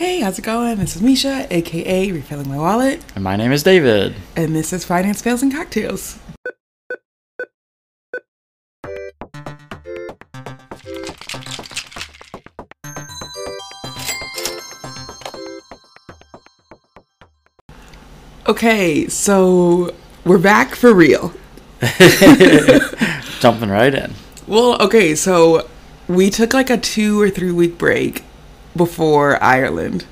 Hey, how's it going? This is Mesha, aka Refilling My Wallet, And my name is David. and this is Finance Fails and Cocktails. Okay, so we're back for real. Jumping right in. Well, okay, so we took like a two or three week break before Ireland.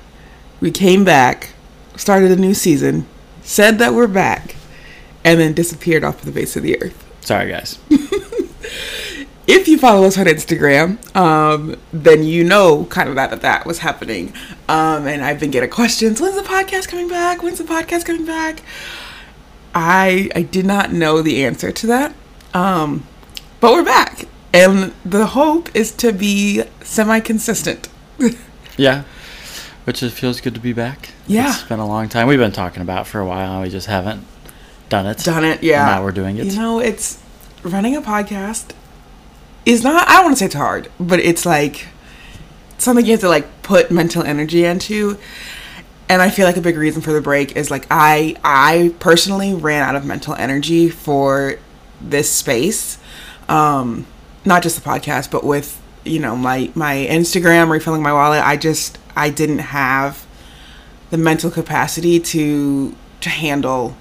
We came back, started a new season, said that we're back, and then disappeared off the face of the earth. Sorry, guys. If you follow us on Instagram, um, then you know kind of that that, that was happening. Um, and I've been getting questions: When's the podcast coming back? When's the podcast coming back? I I did not know the answer to that, um, but we're back, and the hope is to be semi-consistent. Yeah. Which it feels good to be back. Yeah. It's been a long time. We've been talking about it for a while and we just haven't done it. Done it, yeah. Now we're doing it. You know, it's running a podcast is not. I don't want to say it's hard, but it's like something you have to like put mental energy into. And I feel like a big reason for the break is like I I personally ran out of mental energy for this space, um, not just the podcast, but with you know my my Instagram refilling my wallet. I just I didn't have the mental capacity to to handle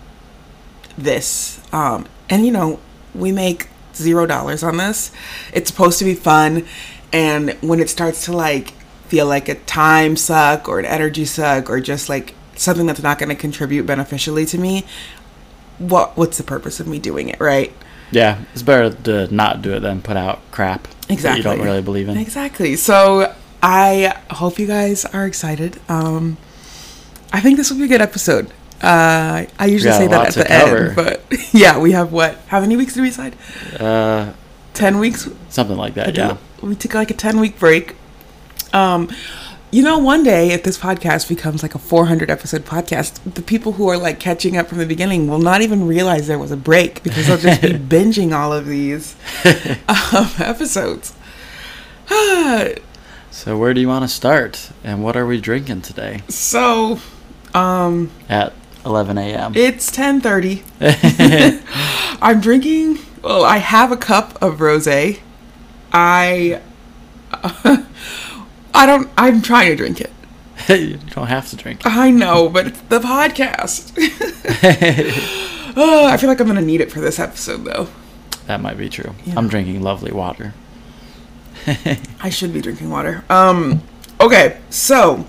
this. Um, and you know, we make zero dollars on this. It's supposed to be fun, and when it starts to like feel like a time suck or an energy suck or just like something that's not going to contribute beneficially to me, what what's the purpose of me doing it, right? Yeah. It's better to not do it than put out crap Exactly. you don't really believe in. Exactly. So I hope you guys are excited. Um, I think this will be a good episode. Uh, I usually say that at the cover. end, but yeah, we have what? How many weeks did we decide? Uh, Ten weeks. something like that, yeah. We took like a ten week break. Um, you know, one day if this podcast becomes like a 400 episode podcast, the people who are like catching up from the beginning will not even realize there was a break because they'll just be binging all of these um, episodes. So where do you want to start? And what are we drinking today so, um, at 11 a.m.? it's 10:30. I'm drinking. Well, I have a cup of rosé. I. I don't. I'm trying to drink it. you don't have to drink. I know, but it's the podcast. oh, I feel like I'm gonna need it for this episode, though. That might be true. Yeah. I'm drinking lovely water. I should be drinking water. Um. Okay, so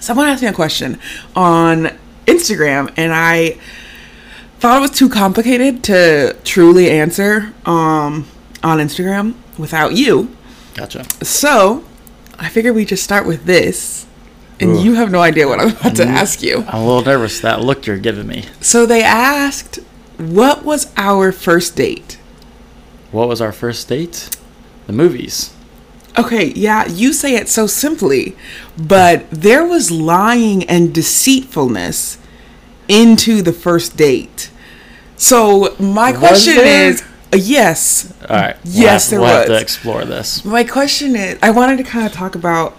someone asked me a question on Instagram, and I thought it was too complicated to truly answer um on Instagram without you. Gotcha. So I figured we just start with this. And Ooh. you have no idea what I'm about to mm. ask you. I'm a little nervous. That look you're giving me. So they asked, what was our first date? What was our first date? The movies. Okay, yeah, you say it so simply, but there was lying and deceitfulness into the first date. So my Was question there? is, yes. All right. we'll Yes, have- there we'll have to explore this. My question is, I wanted to kind of talk about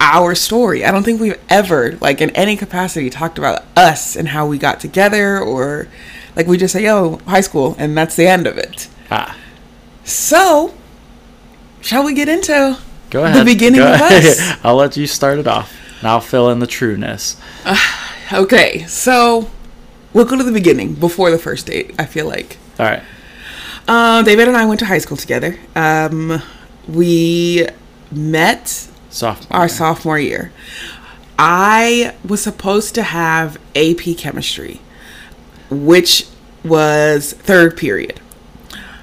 our story. I don't think we've ever, like in any capacity, talked about us and how we got together, or like we just say, "Yo, high school," and that's the end of it. Ah, So, shall we get into go ahead. the beginning Go of us? I'll let you start it off, and I'll fill in the trueness. Okay, so we'll go to the beginning before the first date. I feel like All right. Uh, David and I went to high school together. Um, we met Sophomore. our year. sophomore year. I was supposed to have AP chemistry, which was third period.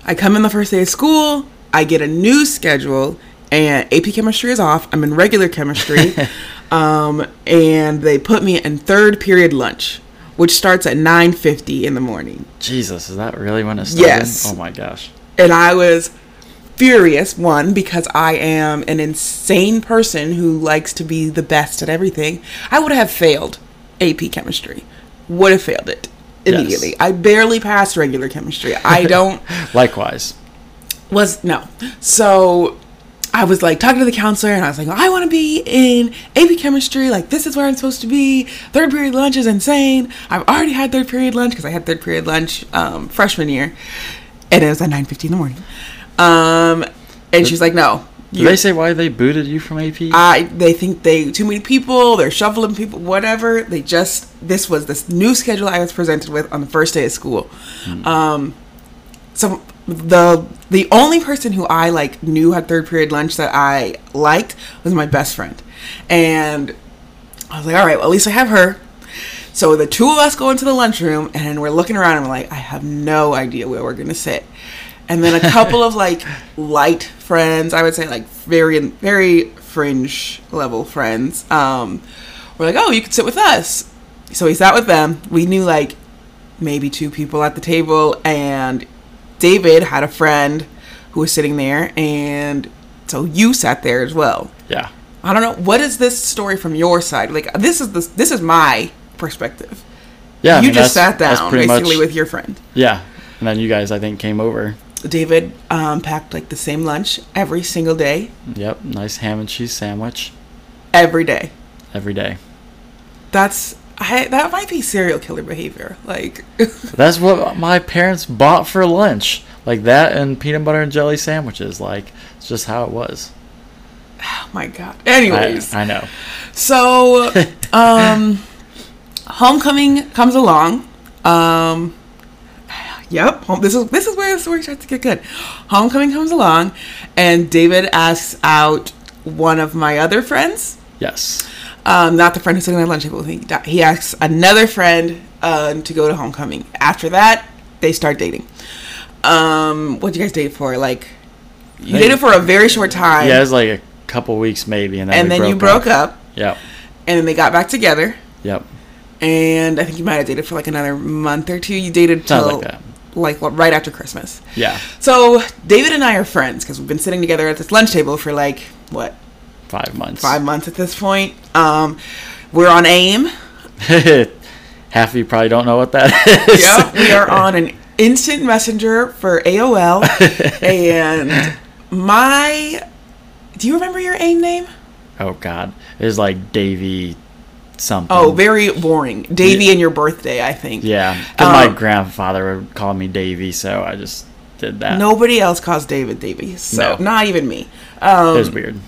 I come in the first day of school, I get a new schedule, and AP chemistry is off. I'm in regular chemistry, um, and they put me in third period lunch, which starts at 9:50 in the morning. Jesus, is that really when it started? Yes. Oh my gosh. and I was furious. One because I am an insane person who likes to be the best at everything. I would have failed AP chemistry. Would have failed it immediately. Yes. I barely passed regular chemistry. I don't Likewise. was no. So I was like talking to the counselor and I was like, I want to be in AP chemistry. Like, this is where I'm supposed to be. Third period lunch is insane. I've already had third period lunch because I had third period lunch um, freshman year. And it was at 9.15 in the morning. Um, and she's like, no. Did they say why they booted you from AP? I they think they too many people, they're shuffling people, whatever. They just this was this new schedule I was presented with on the first day of school. Um, so the the only person who I like knew had third period lunch that I liked was my best friend, and I was like, all right, well at least I have her. So the two of us go into the lunchroom and we're looking around and we're like, I have no idea where we're gonna sit. And then a couple of like light friends, I would say like very very fringe level friends, um, were like, oh, you could sit with us. So we sat with them. We knew like maybe two people at the table, and David had a friend who was sitting there, and so you sat there as well. yeah. I don't know what is this story from your side. Like this is the this is my perspective. Yeah. I you mean, just sat down basically much- with your friend. Yeah. And then you guys, I think, came over. David um, packed like the same lunch every single day, Yep. Nice ham and cheese sandwich every day. every day. That's I, that might be serial killer behavior. Like, That's what my parents bought for lunch. Like that and peanut butter and jelly sandwiches. Like, it's just how it was. oh my god. I, Anyways, I know. So, um, homecoming comes along. Um, yep. home- This is this is where the story starts to get good. Homecoming comes along, and David asks out one of my other friends. Yes. Um, not the friend who's sitting at the lunch table with me. He asks another friend um, to go to homecoming. After that, they start dating. Um, what would you guys date for? Like, you They- dated for a very short time, Yeah, it was like a couple weeks maybe, and then and then you broke up, Yep. and then they got back together. Yep. and I think you might have dated for like another month or two. You dated Sounds till like that. like right after Christmas. Yeah. So David and I are friends because we've been sitting together at this lunch table for like what Five months. five months at this point. Um, we're on AIM. Half of you probably don't know what that is. Yep, we are on an instant messenger for AOL, and my. Do you remember your AIM name? Oh God, it was like Davy something. Oh, very boring. Davy and your birthday, I think. yeah. Because my Um, grandfather would call me Davy, so I just did that. Nobody else calls David Davy, so No. not even me. Um, it was weird.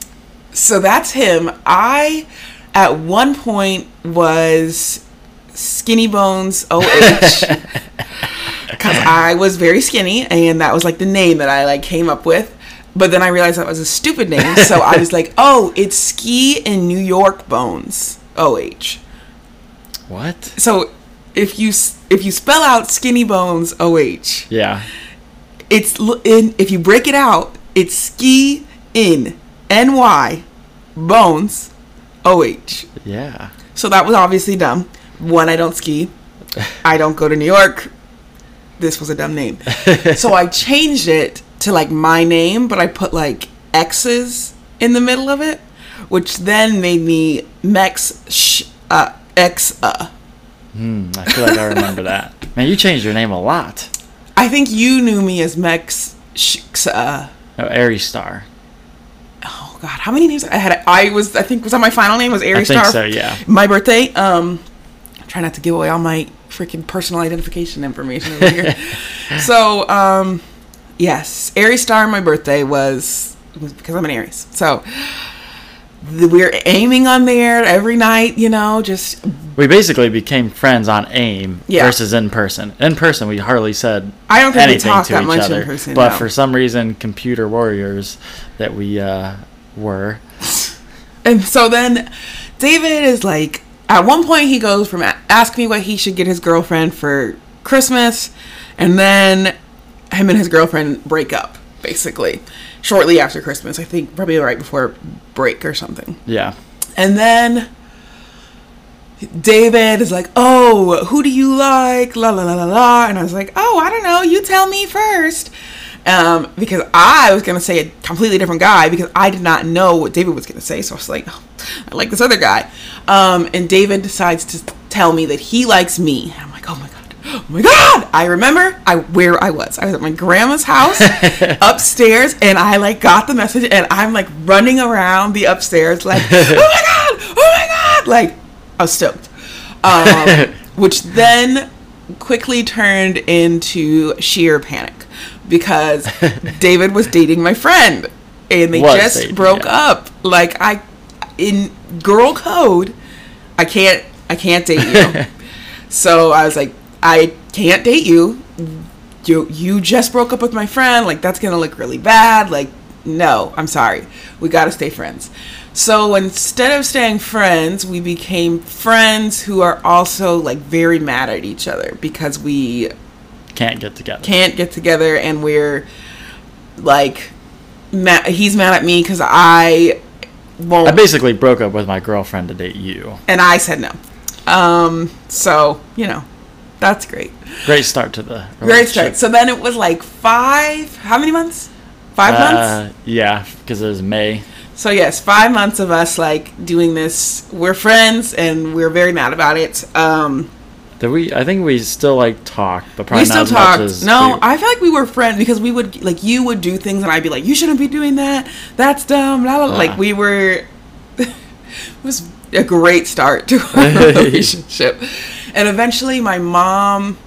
So that's him. I, at one point, was Skinny Bones OH. Because I was very skinny, and that was like the name that I like came up with. But then I realized that was a stupid name, so I was like, "Oh, it's Ski in New York Bones OH." What? So if you if you spell out Skinny Bones OH, Yeah. it's in if you break it out, it's ski in ny bones oh. Yeah. So that was obviously dumb. One, I don't ski. I don't go to New York. This was a dumb name. so I changed it to like my name, but I put like X's in the middle of it, which then made me Mex sh uh, X uh. Hmm. I feel like I remember that. Man, you changed your name a lot. I think you knew me as Mex sh uh. No, Aries Star. Oh God, how many names I had? I was I think was that my final name was I Aries think Star. so. Yeah. My birthday. Um, try not to give away all my freaking personal identification information over here. so um, yes, Aries Star. My birthday was was because I'm an Aries. So the, we're aiming on there every night. You know, just We basically became friends on AIM Yeah. versus in person. In person, we hardly said I don't think we anything talk to that each much other. in person. but no. for some reason, computer warriors that we uh, were. And so then David is like, at one point he goes from ask me what he should get his girlfriend for Christmas, and then him and his girlfriend break up, basically, shortly after Christmas. I think probably right before break or something. Yeah. And then David is like, "Oh, who do you like?" La la la la la. And I was like, "Oh, I don't know. You tell me first. Um, because I was gonna say a completely different guy because I did not know what David was gonna say. So I was like, oh, "I like this other guy." Um, and David decides to tell me that he likes me. I'm like, "Oh my god, Oh my god! I remember I where I was. I was at my grandma's house upstairs, and I like got the message, and I'm like running around the upstairs, like, oh my god, oh my god, like I was stoked. Um, which then quickly turned into sheer panic because David was dating my friend, and they Was just dating, broke yeah. up. Like I, in girl code, I can't, I can't date you. So I was like, I can't date you. You you just broke up with my friend. Like that's gonna look really bad. Like no, I'm sorry. We gotta stay friends. So instead of staying friends, we became friends who are also like very mad at each other because we Can't get together. can't get together and we're like ma- he's mad at me because I won't I basically broke up with my girlfriend to date you. and I said no. Um, so you know, that's great. Great start to the Great start. So then it was like five. How many months? Five months. Uh, yeah, because it was May. So yes, five months of us like doing this. We're friends, and we're very mad about it. Um, Did we? I think we still like talk, but probably we still talked. much as No, we- I feel like we were friends because we would like you would do things, and I'd be like, "You shouldn't be doing that. That's dumb." Blah, blah. Like Ah. we were. it was a great start to our relationship, and eventually my mom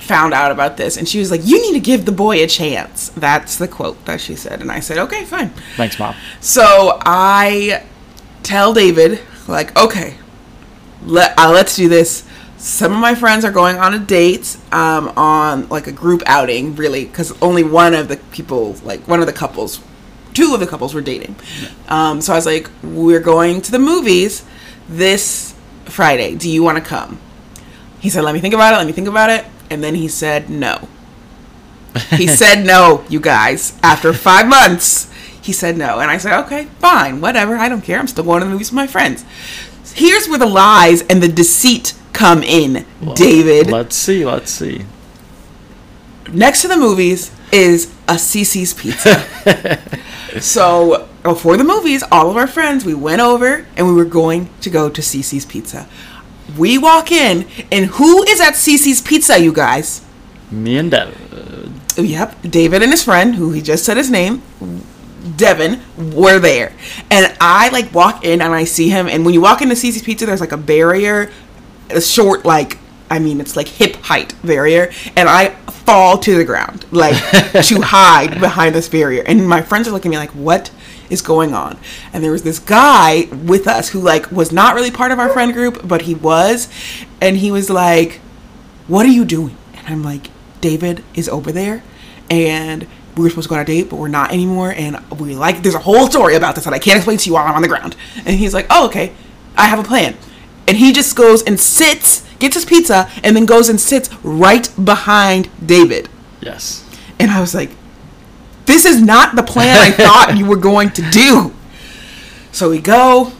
found out about this, and she was like, "You need to give the boy a chance." That's the quote that she said, and I said, "Okay, fine." Thanks, mom. So I tell David, like, okay, let uh, let's do this. Some of my friends are going on a date, um, on like a group outing, really, because only one of the people, like one of the couples, two of the couples were dating. Um, so I was like, we're going to the movies this Friday. Do you want to come? He said, let me think about it. Let me think about it. And then he said no. He said no, you guys. After five months, he said no. And I said, okay, fine, whatever. I don't care. I'm still going to the movies with my friends. Here's where the lies and the deceit come in, David. Let's see. Let's see. Next to the movies is a CiCi's Pizza. so before the movies, all of our friends, we went over and we were going to go to CiCi's Pizza. We walk in, and who is at CiCi's Pizza, you guys? Me and Deb. Yep, David and his friend, who he just said his name, Devin, were there. And I like walk in and I see him. And when you walk into CiCi's Pizza, there's like a barrier, a short, like, I mean, it's like hip height barrier. And I fall to the ground, like, to hide behind this barrier. And my friends are looking at me like, what is going on? And there was this guy with us who, like, was not really part of our friend group, but he was. And he was like, what are you doing? And I'm like, David is over there, and we were supposed to go on a date, but we're not anymore. And we like, there's a whole story about this that I can't explain to you while I'm on the ground. And he's like, oh, okay, I have a plan. And he just goes and sits, gets his pizza, and then goes and sits right behind David. Yes. And I was like, this is not the plan I thought you were going to do. So we go,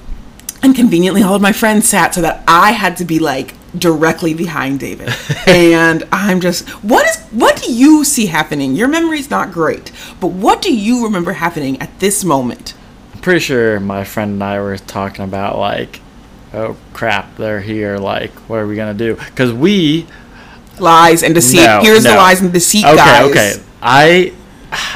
and conveniently, all of my friends sat so that I had to be like directly behind David. and I'm just, what is, what do you see happening? Your memory's not great, but what do you remember happening at this moment? I'm pretty sure my friend and I were talking about like, oh crap, they're here. Like, what are we gonna do? Because we Lies and deceit. No, Here's the lies and deceit, okay, guys. okay. I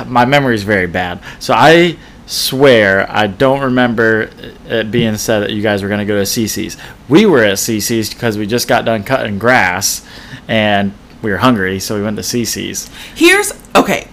my memory is very bad, so I swear I don't remember it being said that you guys were going to go to CiCi's. We were at CiCi's because we just got done cutting grass, and we were hungry, so we went to CiCi's. Here's okay.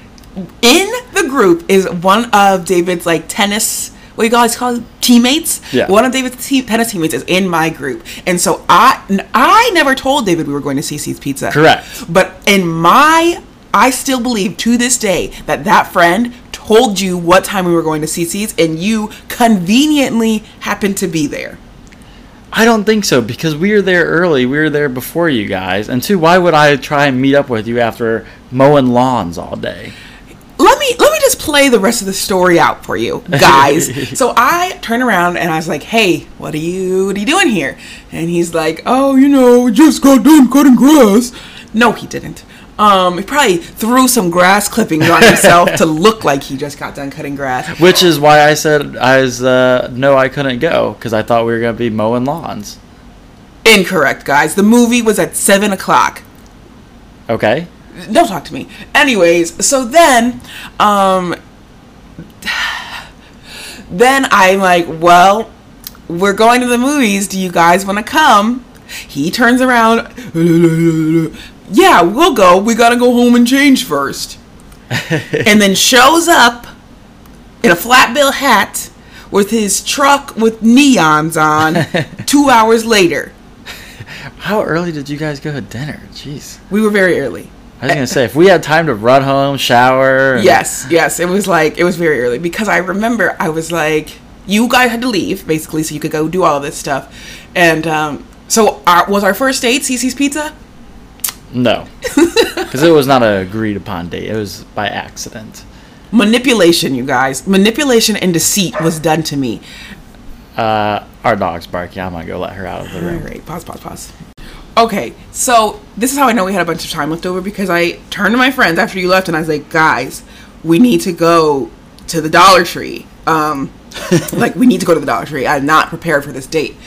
In the group is one of David's like tennis. What do you guys call it? Teammates? Yeah. One of David's te- tennis teammates is in my group, and so I I never told David we were going to CiCi's Pizza. Correct. But in my, I still believe to this day that that friend told you what time we were going to CiCi's, and you conveniently happened to be there. I don't think so because we were there early. We were there before you guys, and two, why would I try and meet up with you after mowing lawns all day? Let me let me just play the rest of the story out for you guys. So i turn around and i was like hey what are you what are you doing here? And he's like oh you know just got done cutting grass. No he didn't. Um he probably threw some grass clippings on himself to look like he just got done cutting grass. Which is why I said I was uh, no, I couldn't go because I thought we were gonna be mowing lawns. incorrect guys. The movie was at seven o'clock. Okay. Don't talk to me. Anyways, so then, um, then I'm like, well, we're going to the movies. Do you guys want to come? He turns around. Yeah, we'll go. We gotta go home and change first. and then shows up in a flat bill hat with his truck with neons on two hours later. How early did you guys go to dinner? Jeez. We were very early. I was gonna say if we had time to run home, shower. and- Yes, yes. It was like it was very early because I remember I was like, you guys had to leave basically so you could go do all this stuff, and um, so our, was our first date CiCi's Pizza. No. Because it was not a agreed upon date. It was by accident. Manipulation, you guys. Manipulation and deceit was done to me. Uh, our dog's barking. I'm gonna go let her out of the room. right, pause, pause, pause. Okay, so this is how I know we had a bunch of time left over because I turned to my friends after you left and I was like, guys, we need to go to the Dollar Tree. Um, like, we need to go to the Dollar Tree. I'm not prepared for this date.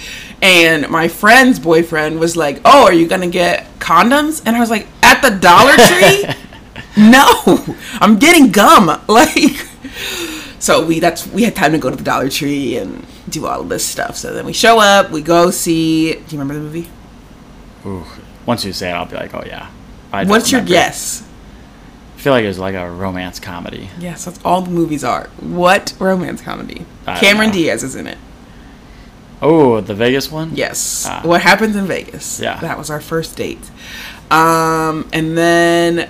And my friend's boyfriend was like, oh, are you going to get condoms? And I was like, at the Dollar Tree? no, I'm getting gum. Like, so we that's we had time to go to the Dollar Tree and do all of this stuff. So then we show up, we go see. Do you remember the movie? Ooh. Once you say it, I'll be like, oh yeah. I What's your remember. guess? I feel like it was like a romance comedy. Yes, that's all the movies are. What romance comedy? I Cameron. Diaz is in it. Oh, the Vegas one. Yes. Ah. What happens in Vegas? Yeah. That was our first date. Um, and then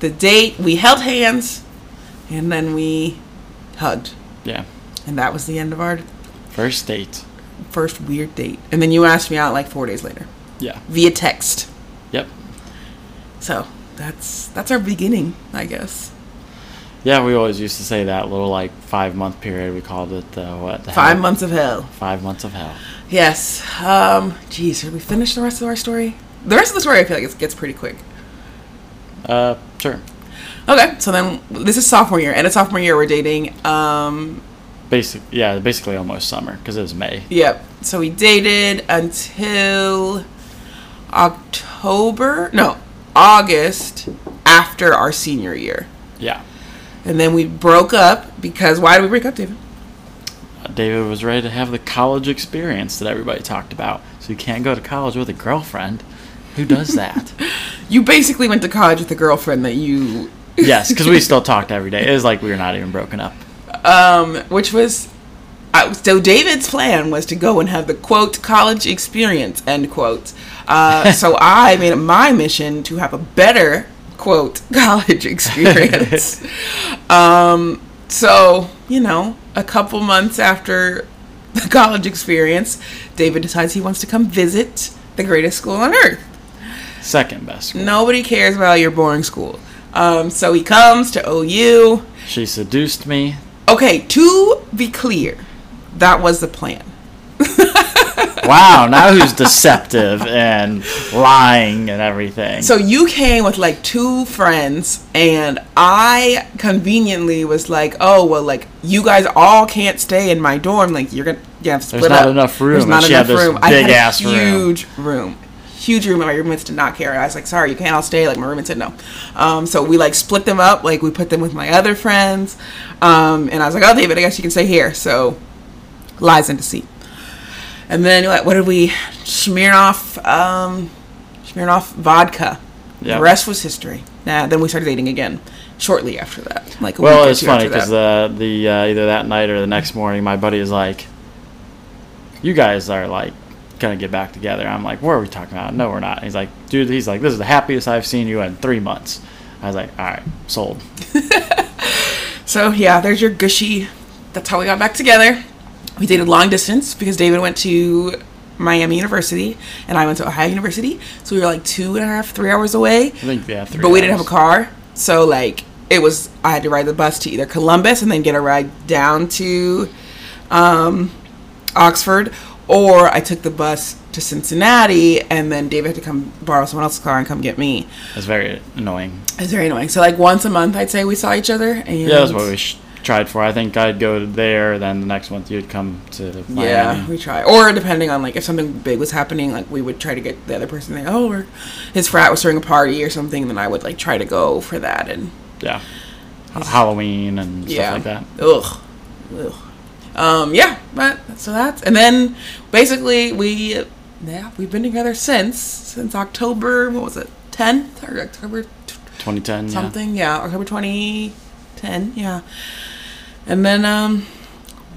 the date we held hands, and then we hugged, Yeah. and that was the end of our First date. first weird date. And then you asked me out like four days later Yeah. via text. Yep. So that's that's our beginning, I guess. Yeah, we always used to say that little like five month period. We called it the what? The Five hell? months of hell. Five months of hell. Yes. Um. Geez, should we finish the rest of our story? The rest of the story, I feel like it gets pretty quick. Uh, sure. Okay. So then, this is sophomore year, and it's sophomore year we're dating. Um. Basic. Yeah, basically almost summer because it was May. Yep. So we dated until October. No, August after our senior year, Yeah. and then we broke up because why did we break up, David? Uh, David was ready to have the college experience that everybody talked about. So you can't go to college with a girlfriend. Who does that? You basically went to college with a girlfriend that you. yes, because we still talked every day. It was like we were not even broken up. um, which was uh, so David's plan was to go and have the quote college experience end quote. Uh, so I made it my mission to have a better quote college experience. um, so you know, a couple months after the college experience, David decides he wants to come visit the greatest school on earth. Second best. school. Nobody cares about your boring school. Um, so he comes to OU. She seduced me. Okay, to be clear, that was the plan. Wow, now who's deceptive and lying and everything? So you came with like two friends, and I conveniently was like, "Oh well, like you guys all can't stay in my dorm. Like you're gonna you have to split not up. enough room, There's not she had enough this room. I had a big-ass room. huge room, huge room. and My roommates did not care. I was like, "Sorry, you can't all stay." Like my roommate said no. Um, so we like split them up. Like we put them with my other friends, um, and I was like, "Oh, David, I guess you can stay here." So lies and deceit. And then like, what did we? Smirnoff, um, Smirnoff vodka. Yeah. The rest was history. Nah, then we started dating again shortly after that. Like a well, it's funny because the the uh, either that night or the next morning, my buddy is like, "You guys are like gonna get back together." I'm like, "What are we talking about?" No, we're not. He's like, "Dude," he's like, "This is the happiest I've seen you in three months." I was like, "All right, sold." So yeah, there's your gushy. That's how we got back together. We dated long distance because David went to Miami University and I went to Ohio University. So we were like two and a half, three hours away. I think yeah, three. but we didn't have a car. So like it was I had to ride the bus to either Columbus and then get a ride down to um, Oxford, or I took the bus to Cincinnati and then David had to come borrow someone else's car and come get me. It's very annoying. It's very annoying. So like once a month, I'd say we saw each other. And Yeah, that's what we sh- tried for. I think I'd go there, then the next month you'd come to Miami. Yeah, we try. Or depending on like if something big was happening, like we would try to get the other person there. Oh, or his frat was throwing a party or something, then I would like try to go for that and yeah. Ha- Halloween and stuff yeah. like that. Ugh. Ugh. Um, yeah, but so that's and then basically we yeah we've been together since since October what was it tenth or October 2010. yeah. something yeah, October twenty ten yeah, and then um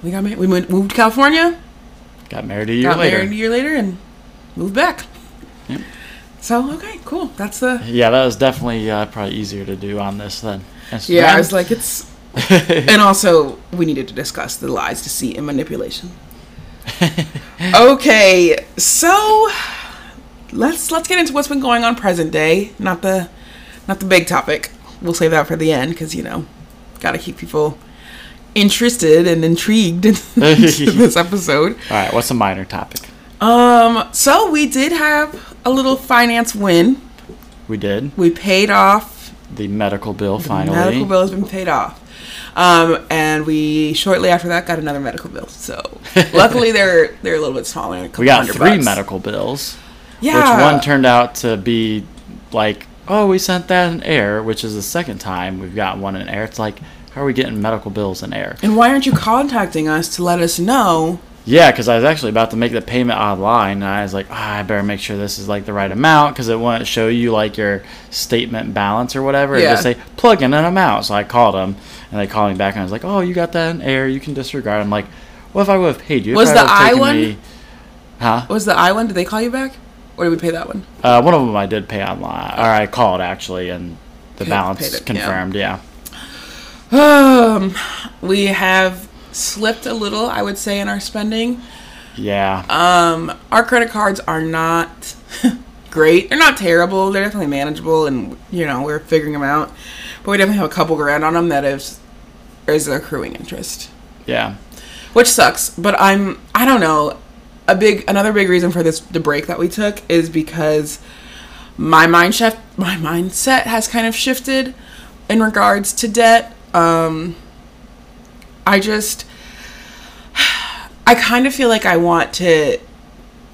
we got married we moved, moved to California Got married a year later. got later. married a year later and moved back. Yep. So okay, cool. That's the Yeah, that was definitely uh, probably easier to do on this than Instagram. yeah. I was like it's and also we needed to discuss the lies, deceit, and manipulation. okay, so let's let's get into what's been going on present day. Not the not the big topic. We'll save that for the end because you know, got to keep people interested and intrigued in this episode. All right, what's a minor topic? Um, so we did have a little finance win. We did We paid off the medical bill finally. The medical bill has been paid off. Um, and we shortly after that got another medical bill. So luckily they're they're a little bit smaller. We got three bucks. medical bills, Yeah. which one turned out to be like, oh, we sent that in air, which is the second time we've got one in air. It's like, how are we getting medical bills in air? and why aren't you contacting us to let us know? Yeah, because I was actually about to make the payment online, and I was like, ah, I better make sure this is like the right amount because it wouldn't show you like your statement balance or whatever. Yeah. It Yeah. just say plug in an amount. So I called them, and they called me back, and I was like, oh, you got that in air? You can disregard. I'm like, what if I would have paid you? It Was the I one? me- Huh? Was the I one? Did they call you back, or did we pay that one? Uh, one of them I did pay online, or I called actually, and the Paid- balance paid it, yeah. confirmed. Yeah. Um, we have slipped a little, I would say, in our spending. yeah, Um, our credit cards are not great. They're not terrible. They're definitely manageable, and you know we're figuring them out. But we definitely have a couple grand on them that is is accruing interest, yeah, which sucks. But I'm I don't know. A big another big reason for this the break that we took is because my mind shift my mindset has kind of shifted in regards to debt. Um, I just I kind of feel like I want to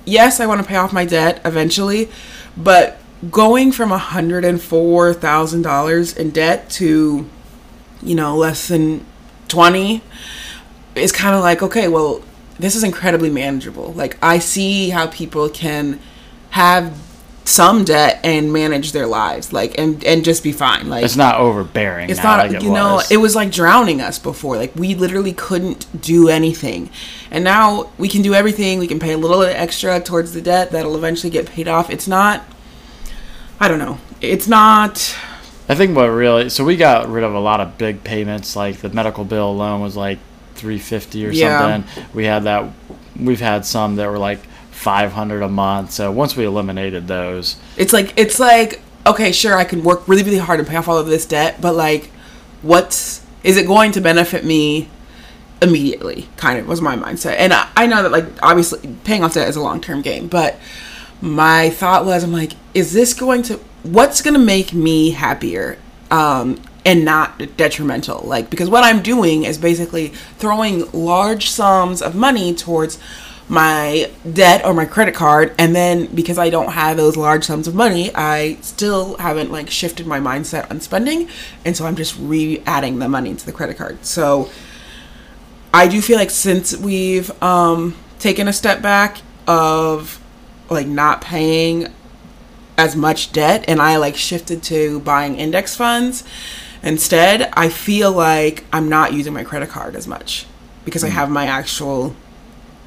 yes, I want to pay off my debt eventually, but going from $104,000 in debt to you know, less than 20 is kind of like, okay, well, this is incredibly manageable. Like I see how people can have some debt and manage their lives like and and just be fine. Like it's not overbearing. it's not like it you know was. it was like drowning us before like we literally couldn't do anything and now we can do everything we can pay a little extra towards the debt that'll eventually get paid off it's not i don't know it's not I think what really so we got rid of a lot of big payments like the medical bill alone was like 350 or Yeah. something. We had that we've had some that were like 500 a month. So once we eliminated those, it's like it's like okay sure i can work really really hard and pay off all of this debt but like what's is it going to benefit me immediately? Kind of was my mindset. And i, I know that like obviously paying off debt is a long-term game but my thought was i'm like is this going to what's going to make me happier um and not detrimental? Like because what i'm doing is basically throwing large sums of money towards my debt or my credit card and then because i don't have those large sums of money i still haven't like shifted my mindset on spending and so i'm just re-adding the money into the credit card. So I do feel like since we've um, taken a step back of like not paying as much debt and I like shifted to buying index funds instead, I feel like I'm not using my credit card as much because I have my actual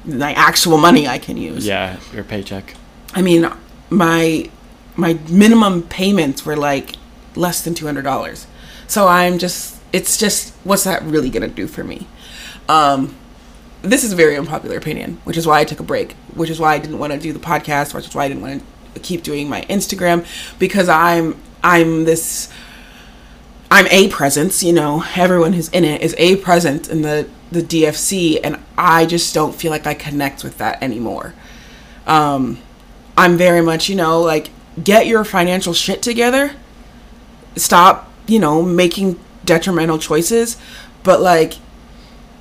my actual money I can use. yeah, your paycheck. I mean, my my minimum payments were like less than two hundred dollars. So I'm just, it's just, what's that really gonna do for me? Um, this is a very unpopular opinion, which is why I took a break. Which is why I didn't want to do the podcast, which is why I didn't want to keep doing my Instagram because I'm I'm this I'm a presence, you know, everyone who's in it is a presence in the the DFC and I just don't feel like I connect with that anymore. Um I'm very much, you know, like get your financial shit together. Stop, you know, making detrimental choices, But like,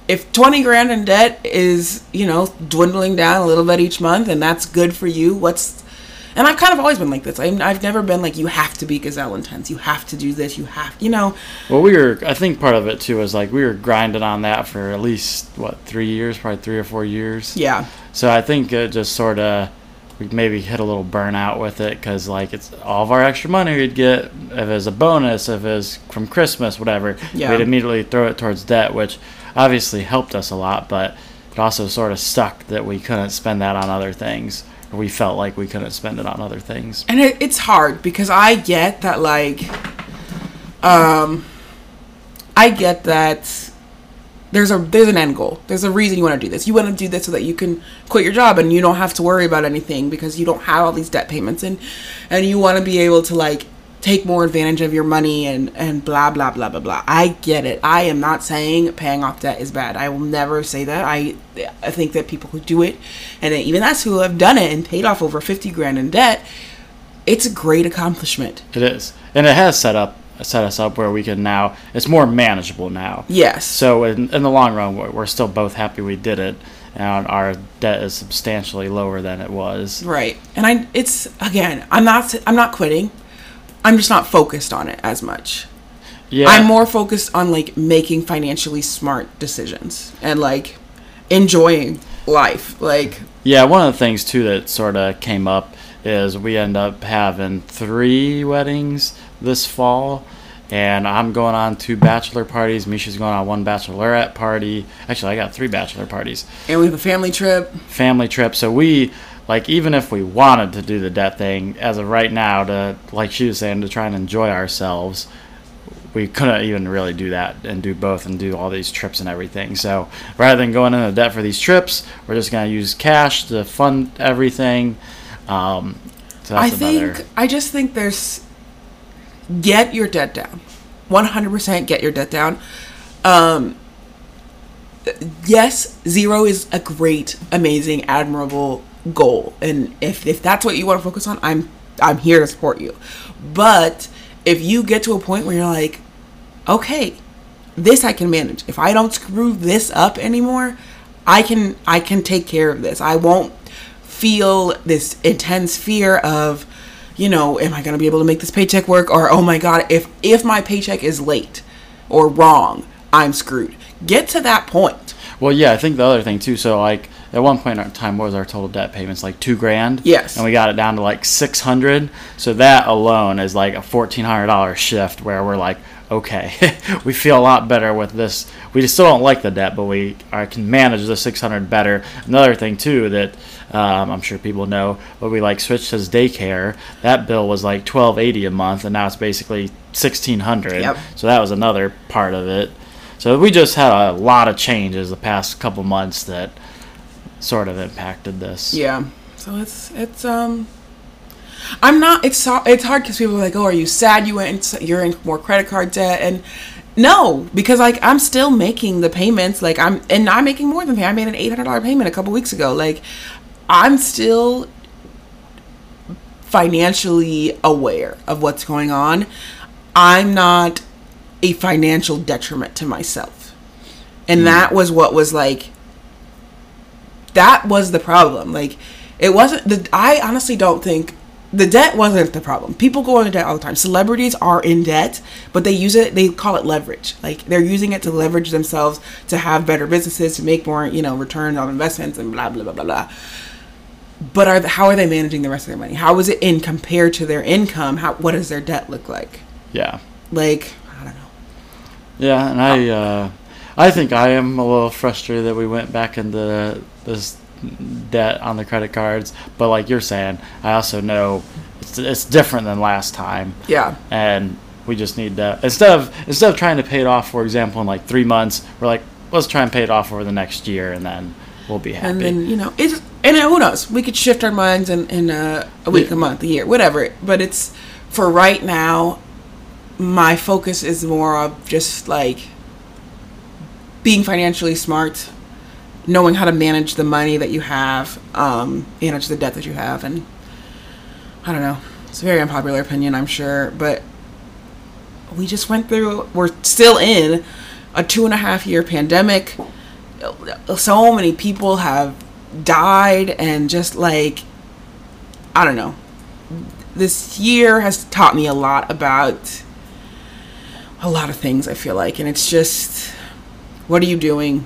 if 20 grand in debt is, you know, dwindling down a little bit each month and that's good for you, what's. And I've kind of always been like this. I'm, I've never been like, you have to be gazelle intense. You have to do this. You have, you know. Well, we were. I think part of it too was like we were grinding on that for at least what three years, probably three or four years. Yeah. So I think it just sort of we maybe hit a little burnout with it because like it's all of our extra money we'd get if it was a bonus, if it was from Christmas, whatever. Yeah. We'd immediately throw it towards debt, which obviously helped us a lot, but it also sort of stuck that we couldn't spend that on other things. We felt like we couldn't spend it on other things. and it, it's hard because I get that like um I get that there's a there's an end goal. There's a reason you want to do this. You want to do this so that you can quit your job and you don't have to worry about anything because you don't have all these debt payments and and you want to be able to like take more advantage of your money and and blah blah blah blah blah. I get it. I am not saying paying off debt is bad. I will never say that. I I think that people who do it and even us who have done it and paid off over 50 grand in debt, it's a great accomplishment. It is, and it has set up set us up where we can now. It's more manageable now. Yes. So in, in the long run, we're, we're still both happy we did it, and our debt is substantially lower than it was. Right. And I it's again, I'm not I'm not quitting. I'm just not focused on it as much. Yeah, I'm more focused on like making financially smart decisions and like enjoying life. Like Yeah, one of the things too that sort of came up is we end up having three weddings this fall, and I'm going on two bachelor parties. Mesha's going on one bachelorette party. Actually, I got three bachelor parties. and we have a family trip. family trip. So we like even if we wanted to do the debt thing as of right now to like she was saying to try and enjoy ourselves, we couldn't even really do that and do both and do all these trips and everything. So rather than going into debt for these trips, we're just gonna use cash to fund everything. Um, so I think. I just think there's get your debt down. 100% get your debt down. Um yes, zero is a great, amazing, admirable goal. And if if that's what you want to focus on, I'm I'm here to support you. But if you get to a point where you're like, okay, this I can manage. If I don't screw this up anymore, I can I can take care of this. I won't feel this intense fear of, you know, am I going to be able to make this paycheck work or oh my god, if if my paycheck is late or wrong, I'm screwed. Get to that point. Well, yeah, I think the other thing too. So like at one point in our time, what was our total debt payments? Like two grand. Yes. And we got it down to like six hundred. So that alone is like a fourteen hundred dollar shift where we're like, okay, we feel a lot better with this. We still don't like the debt, but we are, can manage the six hundred better. Another thing too that um, I'm sure people know, but we like switched his daycare. That bill was like twelve eighty a month, and now it's basically sixteen hundred. Yep. So that was another part of it. So we just had a lot of changes the past couple months that sort of impacted this. Yeah. So it's it's um I'm not it's it's hard cuz people are like, "Oh, are you sad you went in, you're in more credit card debt?" And no, because like I'm still making the payments like I'm and I'm making more than pay. I made an $800 payment a couple weeks ago. Like I'm still financially aware of what's going on. I'm not a financial detriment to myself. And mm. that was what was like that was the problem. Like it wasn't the I honestly don't think the debt wasn't the problem. People go into debt all the time. Celebrities are in debt, but they use it they call it leverage. Like they're using it to leverage themselves to have better businesses, to make more, you know, returns on investments and blah blah blah blah blah. But are how are they managing the rest of their money? How is it in compared to their income? How what does their debt look like? Yeah. Like, I don't know. Yeah, and I ah. uh, I think I am a little frustrated that we went back into this debt on the credit cards. But like you're saying, I also know it's, it's different than last time, Yeah. and we just need to instead of instead of trying to pay it off, for example, in like three months, we're like let's try and pay it off over the next year, and then we'll be happy. And then you know it's and uh, who knows? We could shift our minds in in a, a week, Yeah. a month, a year, whatever. But it's for right now. My focus is more of just like being financially smart, knowing how to manage the money that you have, um, manage the debt that you have, and I don't know. It's a very unpopular opinion, I'm sure, but we just went through. We're still in a two and a half year pandemic. So many people have died, and just like, I don't know. This year has taught me a lot about a lot of things, I feel like. And it's just, what are you doing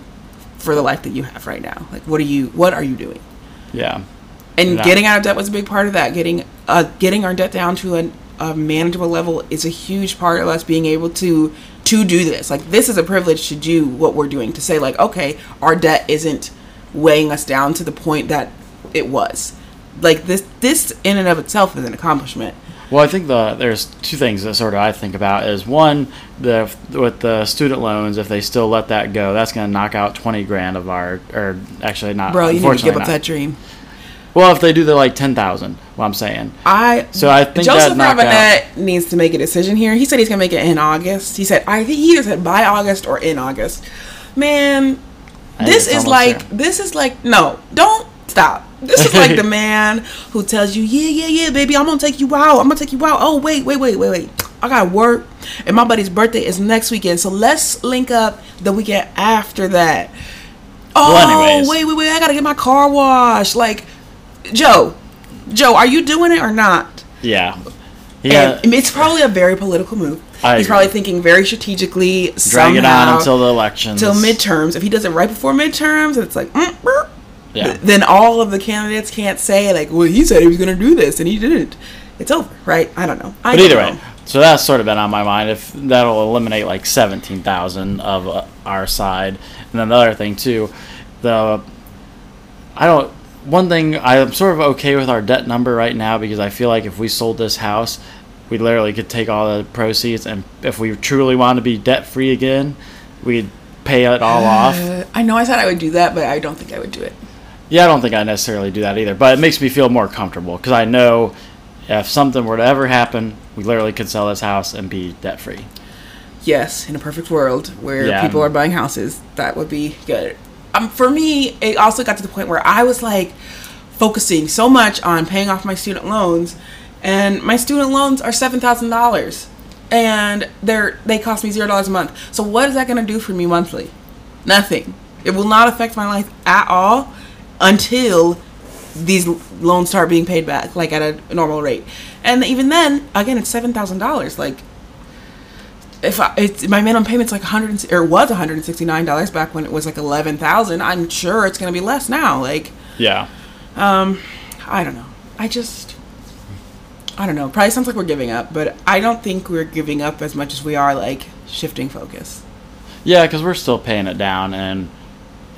for the life that you have right now? Like, what are you, what are you doing? Yeah. And Yeah. getting out of debt was a big part of that. Getting uh, getting our debt down to an, a manageable level is a huge part of us being able to to do this. Like this is a privilege to do what we're doing. To say like, okay, our debt isn't weighing us down to the point that it was. Like this this in and of itself is an accomplishment. Well, I think the there's two things that sort of I think about is one the with the student loans if they still let that go that's going to knock out twenty grand of our or actually not Bro, you need to give up not. that dream. well if they do the like ten thousand what I'm saying I So I think Joseph Robinette needs to make a decision here. He said he's gonna make it in August. He said I think he said by August or in August. Man, I this is like almost this is like no, don't stop. This is like the man who tells you, yeah, yeah, yeah, baby, I'm gonna take you out. I'm gonna take you out. Oh wait, wait, wait, wait, wait. I got work, and my buddy's birthday is next weekend, so let's link up the weekend after that. Oh, Well, wait, wait, wait! I gotta get my car washed. Like, Joe, Joe, are you doing it or not? yeah yeah And it's probably a very political move. I He's agree. probably thinking very strategically. drag somehow, it on until the elections till midterms. If he does it right before midterms, it's like, mm, burp, yeah then all of the candidates can't say like, "Well, he said he was going to do this and he didn't." It's over, right? I don't know. I But either know. way, so that's sort of been on my mind. If that'll eliminate like seventeen thousand of uh, our side, and then the other thing too, the I don't. One thing I'm sort of okay with our debt number right now because I feel like if we sold this house, we literally could take all the proceeds, and if we truly want to be debt free again, we'd pay it all off. Uh, I know I said I would do that, but I don't think I would do it. Yeah, I don't think I necessarily do that either, but it makes me feel more comfortable because I know if something were to ever happen, we literally could sell this house and be debt free. Yes, in a perfect world where Yeah. people are buying houses, that would be good. Um, for me, it also got to the point where I was like focusing so much on paying off my student loans, and my student loans are seven thousand dollars, and they're they cost me zero dollars a month. So what is that going to do for me monthly? Nothing. It will not affect my life at all until these loans start being paid back, like at a normal rate. And even then, again, it's seven thousand dollars. Like if I, it's my minimum payment's like 100 or was 169 dollars back when it was like 11,000 I'm sure it's going to be less now like Yeah. um I don't know I just I don't know probably sounds like we're giving up but I don't think we're giving up as much as we are like shifting focus Yeah, because we're still paying it down, and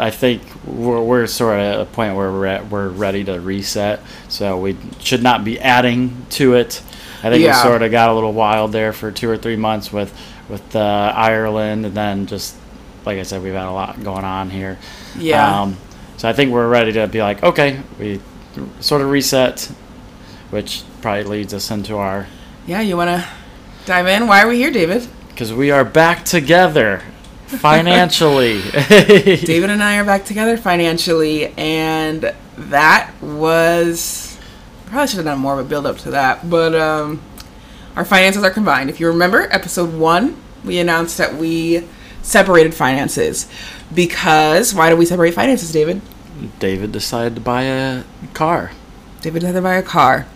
I think we're, we're sort of at a point where we're at, we're ready to reset. So we should not be adding to it. I think Yeah. we sort of got a little wild there for two or three months with with uh, Ireland, and then just like I said, we've had a lot going on here. Yeah. Um, so I think we're ready to be like, okay, we sort of reset, which probably leads us into our yeah you want to dive in why are we here David because we are back together financially. David and I are back together financially, and that was probably should have done more of a build up to that, but um, our finances are combined. If you remember, episode one, we announced that we separated finances because why do we separate finances, David? David decided to buy a car. David had to buy a car.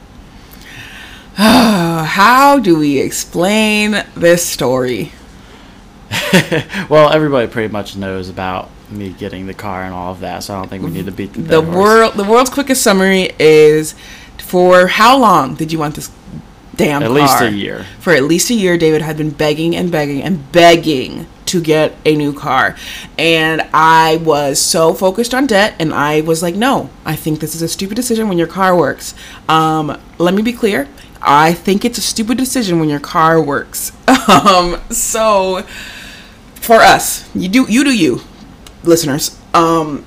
How do we explain this story? well, everybody pretty much knows about me getting the car and all of that, so I don't think we need to beat the, the world the world's quickest summary is for how long did you want this damn car? At car? least a year. for at least a year david had been begging and begging and begging to get a new car and i was so focused on debt and i was like no i think this is a stupid decision when your car works um, let me be clear i think it's a stupid decision when your car works um, so for us you do you do you listeners um,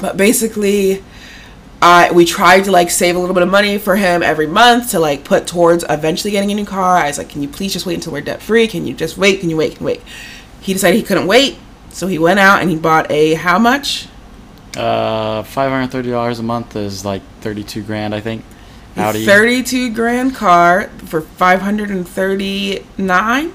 but basically I we tried to like save a little bit of money for him every month to like put towards eventually getting a new car. I was like, can you please just wait until we're debt free? Can you just wait? Can you wait? Can you wait? He decided he couldn't wait, so he went out and he bought a how much? Uh, five hundred thirty dollars a month is like thirty-two grand, I think. Audi. Thirty-two grand car for five hundred and thirty-nine.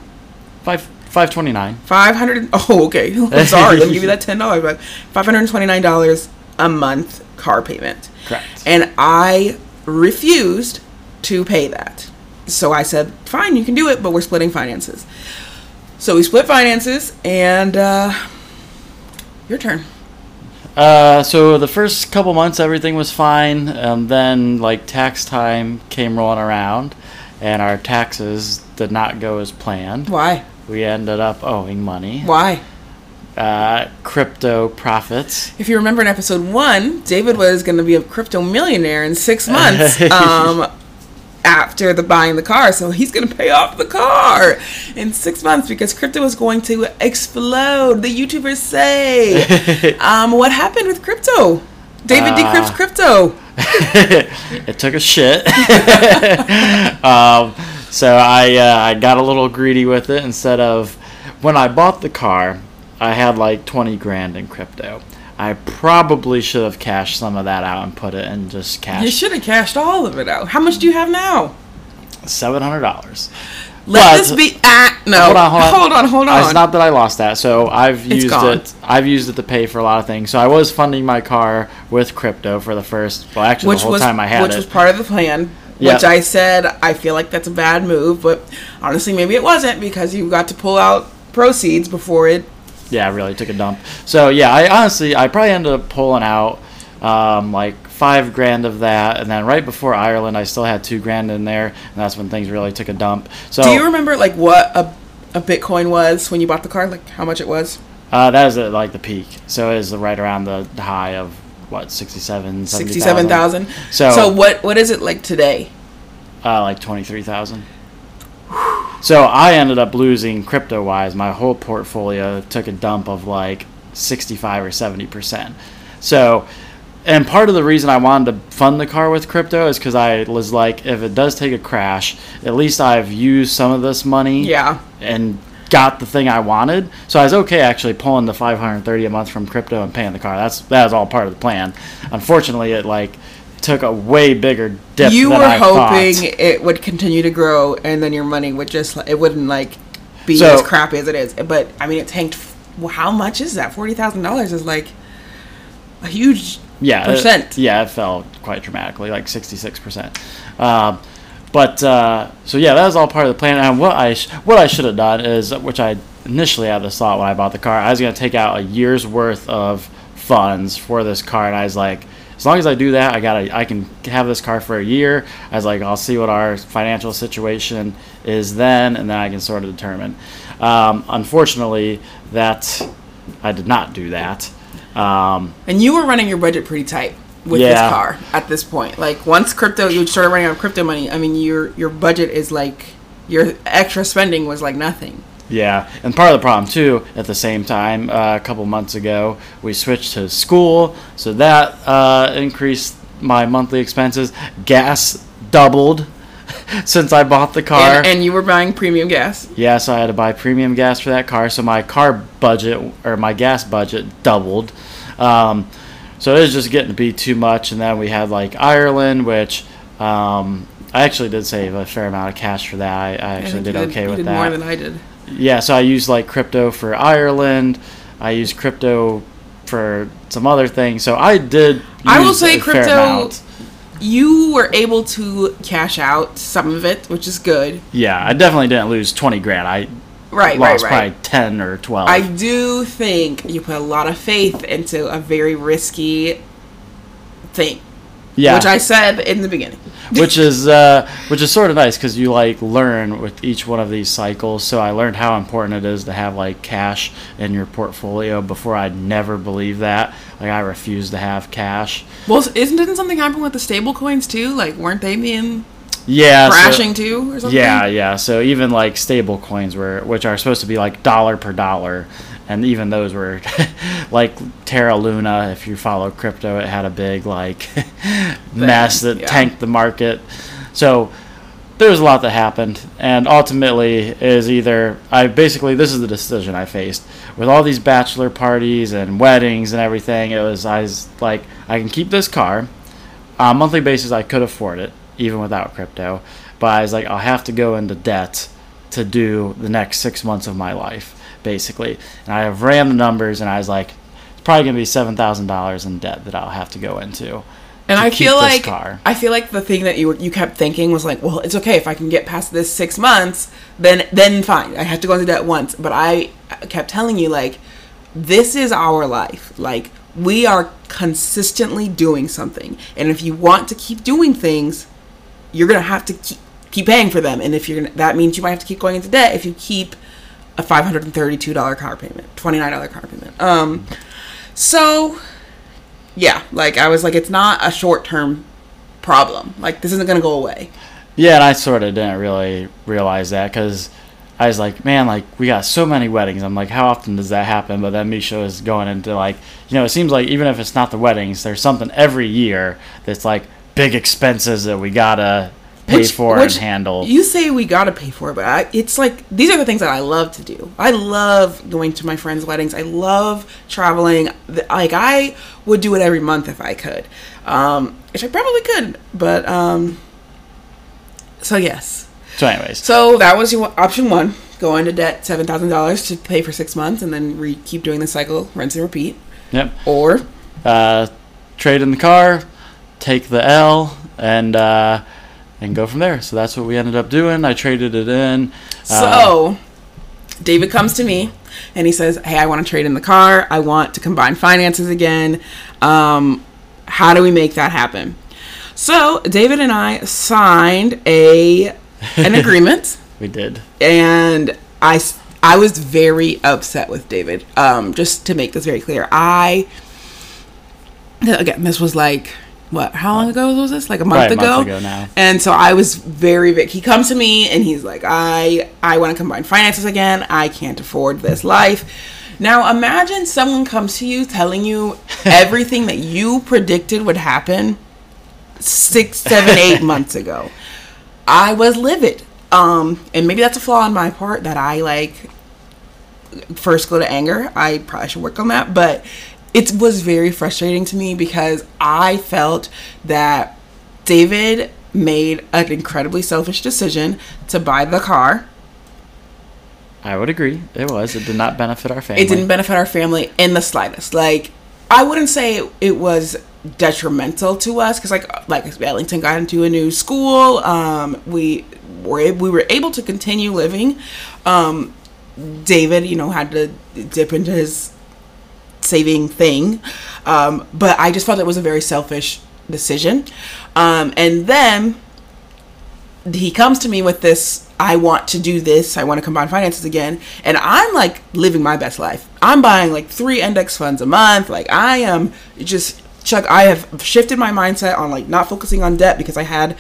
Five Five twenty nine. Five hundred. Oh, okay. I'm sorry. Let me give you that ten dollars back. Five hundred twenty nine dollars a month car payment. Correct. And I refused to pay that. So I said, "Fine, you can do it, but we're splitting finances." So we split finances, and uh, your turn. Uh, so the first couple months everything was fine, and then like tax time came rolling around, and our taxes did not go as planned. Why? We ended up owing money. Why? Uh, crypto profits. If you remember in episode one, David was going to be a crypto millionaire in six months um, after the buying the car. So he's going to pay off the car in six months because crypto is going to explode. The YouTubers say. um, what happened with crypto? David Uh, decrypts crypto. it took a shit. um, so I uh, I got a little greedy with it. Instead of when I bought the car, I had like twenty grand in crypto. I probably should have cashed some of that out and put it in just cash. You should have cashed all of it out. How much do you have now? seven hundred dollars. Let But- this be. Ah, no. Hold on, hold on, hold on, hold on. It's not that I lost that. So I've It's used gone. it. I've used it to pay for a lot of things. So I was funding my car with crypto for the first, well, actually which the whole was time I had which it. was part of the plan. Yeah. Which I said I feel like that's a bad move, but honestly maybe it wasn't because you got to pull out proceeds before it. yeah, I really took a dump. So yeah, I honestly, I probably ended up pulling out um, like five grand of that, and then right before Ireland, I still had two grand in there, and that's when things really took a dump. So Do you remember like what a a Bitcoin was when you bought the car? Like how much it was? uh, that was at like the peak. So it was right around the high of what 67, Sixty-seven thousand. So- so what what is it like today? Uh, like twenty three thousand. So I ended up losing crypto wise. My whole portfolio took a dump of like sixty five or seventy percent. So, and part of the reason I wanted to fund the car with crypto is because I was like, if it does take a crash, at least I've used some of this money Yeah. and got the thing I wanted. So I was okay actually pulling the 530 a month from crypto and paying the car. That's that was all part of the plan. Unfortunately, it like took a way bigger dip. you were I hoping thought. it would continue to grow and then your money would just it wouldn't like be So- as crappy as it is. But I mean it tanked well, how much is that? Forty thousand dollars is like a huge yeah, it- percent. yeah, it fell quite dramatically, like 66%. Um, but uh, so yeah, that was all part of the plan. And what I sh- what I should have done is, which I initially had this thought when I bought the car, I was to take out a year's worth of funds for this car, and I was like, as long as I do that, I got I can have this car for a year. I was like, I'll see what our financial situation is then, and then I can sort of determine. Um, unfortunately, that I did not do that. Um, And you were running your budget pretty tight with Yeah. this car at this point. Like once crypto, you started running out of crypto money. I mean, your your budget is like your extra spending was like nothing. Yeah, and part of the problem too, at the same time, uh, a couple months ago, we switched to school, so that uh, increased my monthly expenses. Gas doubled since I bought the car. And, and you were buying premium gas. yeah, so I had to buy premium gas for that car, so my car budget or my gas budget doubled. Um, so it was just getting to be too much, and then we had like Ireland, which um, I actually did save a fair amount of cash for that. I, I actually think did you okay you with did that. more than I did. Yeah, so I used like crypto for Ireland. I used crypto for some other things. So I did. I will say crypto- You were able to cash out some of it, which is good. Yeah, I definitely didn't lose twenty grand. I Right, lost right, right. probably ten or twelve. I do think you put a lot of faith into a very risky thing, yeah, which I said in the beginning. which is uh, which is sort of nice because you like learn with each one of these cycles. So I learned how important it is to have like cash in your portfolio. Before I'd never believe that. Like I refuse to have cash. Well, isn't didn't something happen with the stable coins too? Like, weren't they being Yeah, so- crashing too, or something? Yeah, yeah. So even like stable coins were, which are supposed to be like dollar per dollar, and even those were like Terra Luna. If you follow crypto, it had a big like mess that yeah. tanked the market. So there was a lot that happened, and ultimately is either I basically this is the decision I faced with all these bachelor parties and weddings and everything. It was I was like I can keep this car on a monthly basis. I could afford it even without crypto, but I was like I'll have to go into debt to do the next six months of my life, basically. And I have ran the numbers, and I was like, it's probably gonna be seven thousand dollars in debt that I'll have to go into. And I feel like car. I feel like the thing that you you kept thinking was like, well, it's okay if I can get past this six months, then then fine. I have to go into debt once, but I kept telling you like, this is our life. Like we are consistently doing something, and if you want to keep doing things, you're gonna have to keep keep paying for them. And if you're gonna, that means you might have to keep going into debt if you keep a five hundred and thirty two dollar car payment, twenty nine dollar car payment. Um, so yeah, like I was like, it's not a short term problem. Like this isn't gonna go away. Yeah, and I sort of didn't really realize that because I was like, man, like we got so many weddings. I'm like, how often does that happen? But then Mesha is going into like, you know, it seems like even if it's not the weddings, there's something every year that's like big expenses that we gotta pay for and handle. You say we gotta pay for it, but I, it's like these are the things that I love to do. I love going to my friends' weddings. I love traveling. Like I would do it every month if I could, um, which I probably could. But um, so yes. so, anyways, So that was your option one. Go into debt seven thousand dollars to pay for six months, and then re- keep doing the cycle, rinse and repeat. yep. Or Uh, trade in the car, take the L, and uh, and go from there. So that's what we ended up doing. I traded it in. Uh, So, David comes to me and he says, Hey, I want to trade in the car. I want to combine finances again. Um, how do we make that happen? So, David and I signed a an agreement we did. and I I was very upset with David. Um, just to make this very clear, I again this was like what? How long ago was this? Like a month ago. month ago now. And so I was very big. He comes to me and he's like, I I want to combine finances again. I can't afford this life. Now imagine someone comes to you telling you everything that you predicted would happen six, seven, eight months ago. I was livid. Um, and maybe that's a flaw on my part that I like first go to anger. I probably should work on that, but it was very frustrating to me because I felt that David made an incredibly selfish decision to buy the car. I would agree. It was. It did not benefit our family. It didn't benefit our family in the slightest. Like I wouldn't say it, was detrimental to us because like like Ellington got into a new school. Um, we were we were able to continue living. Um, David, you know, had to dip into his saving thing, um, but I just felt it was a very selfish decision. Um, and then he comes to me with this I want to do this. I want to combine finances again. And I'm like living my best life. I'm buying like three index funds a month. Like I am just Chuck, I have shifted my mindset on like not focusing on debt because I had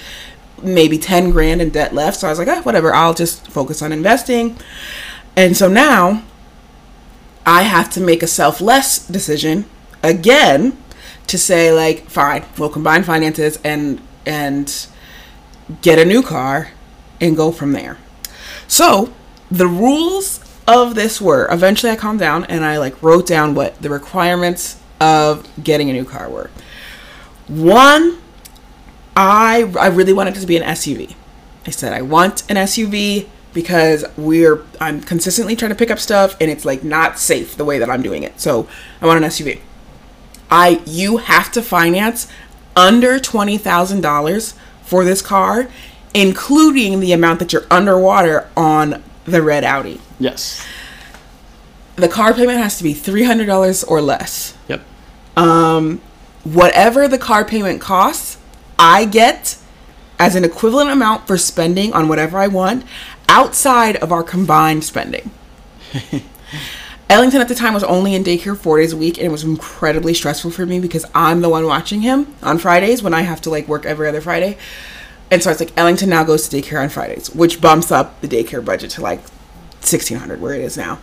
maybe 10 grand in debt left. So I was like, ah, whatever, I'll just focus on investing. And so now I have to make a selfless decision again to say like, fine, we'll combine finances and and get a new car and go from there. So, the rules of this were eventually I calmed down and I like wrote down what the requirements of getting a new car were. One, I I really wanted to be an SUV. I said I want an SUV because we're I'm consistently trying to pick up stuff and it's like not safe the way that I'm doing it. So, I want an SUV. I you have to finance under twenty thousand dollars for this car, including the amount that you're underwater on the red Audi. Yes. The car payment has to be three hundred dollars or less. Yep. Um, whatever the car payment costs, I get as an equivalent amount for spending on whatever I want outside of our combined spending. Ellington at the time was only in daycare four days a week, and it was incredibly stressful for me because I'm the one watching him on Fridays when I have to like work every other Friday. And so it's like Ellington now goes to daycare on Fridays, which bumps up the daycare budget to like sixteen hundred where it is now.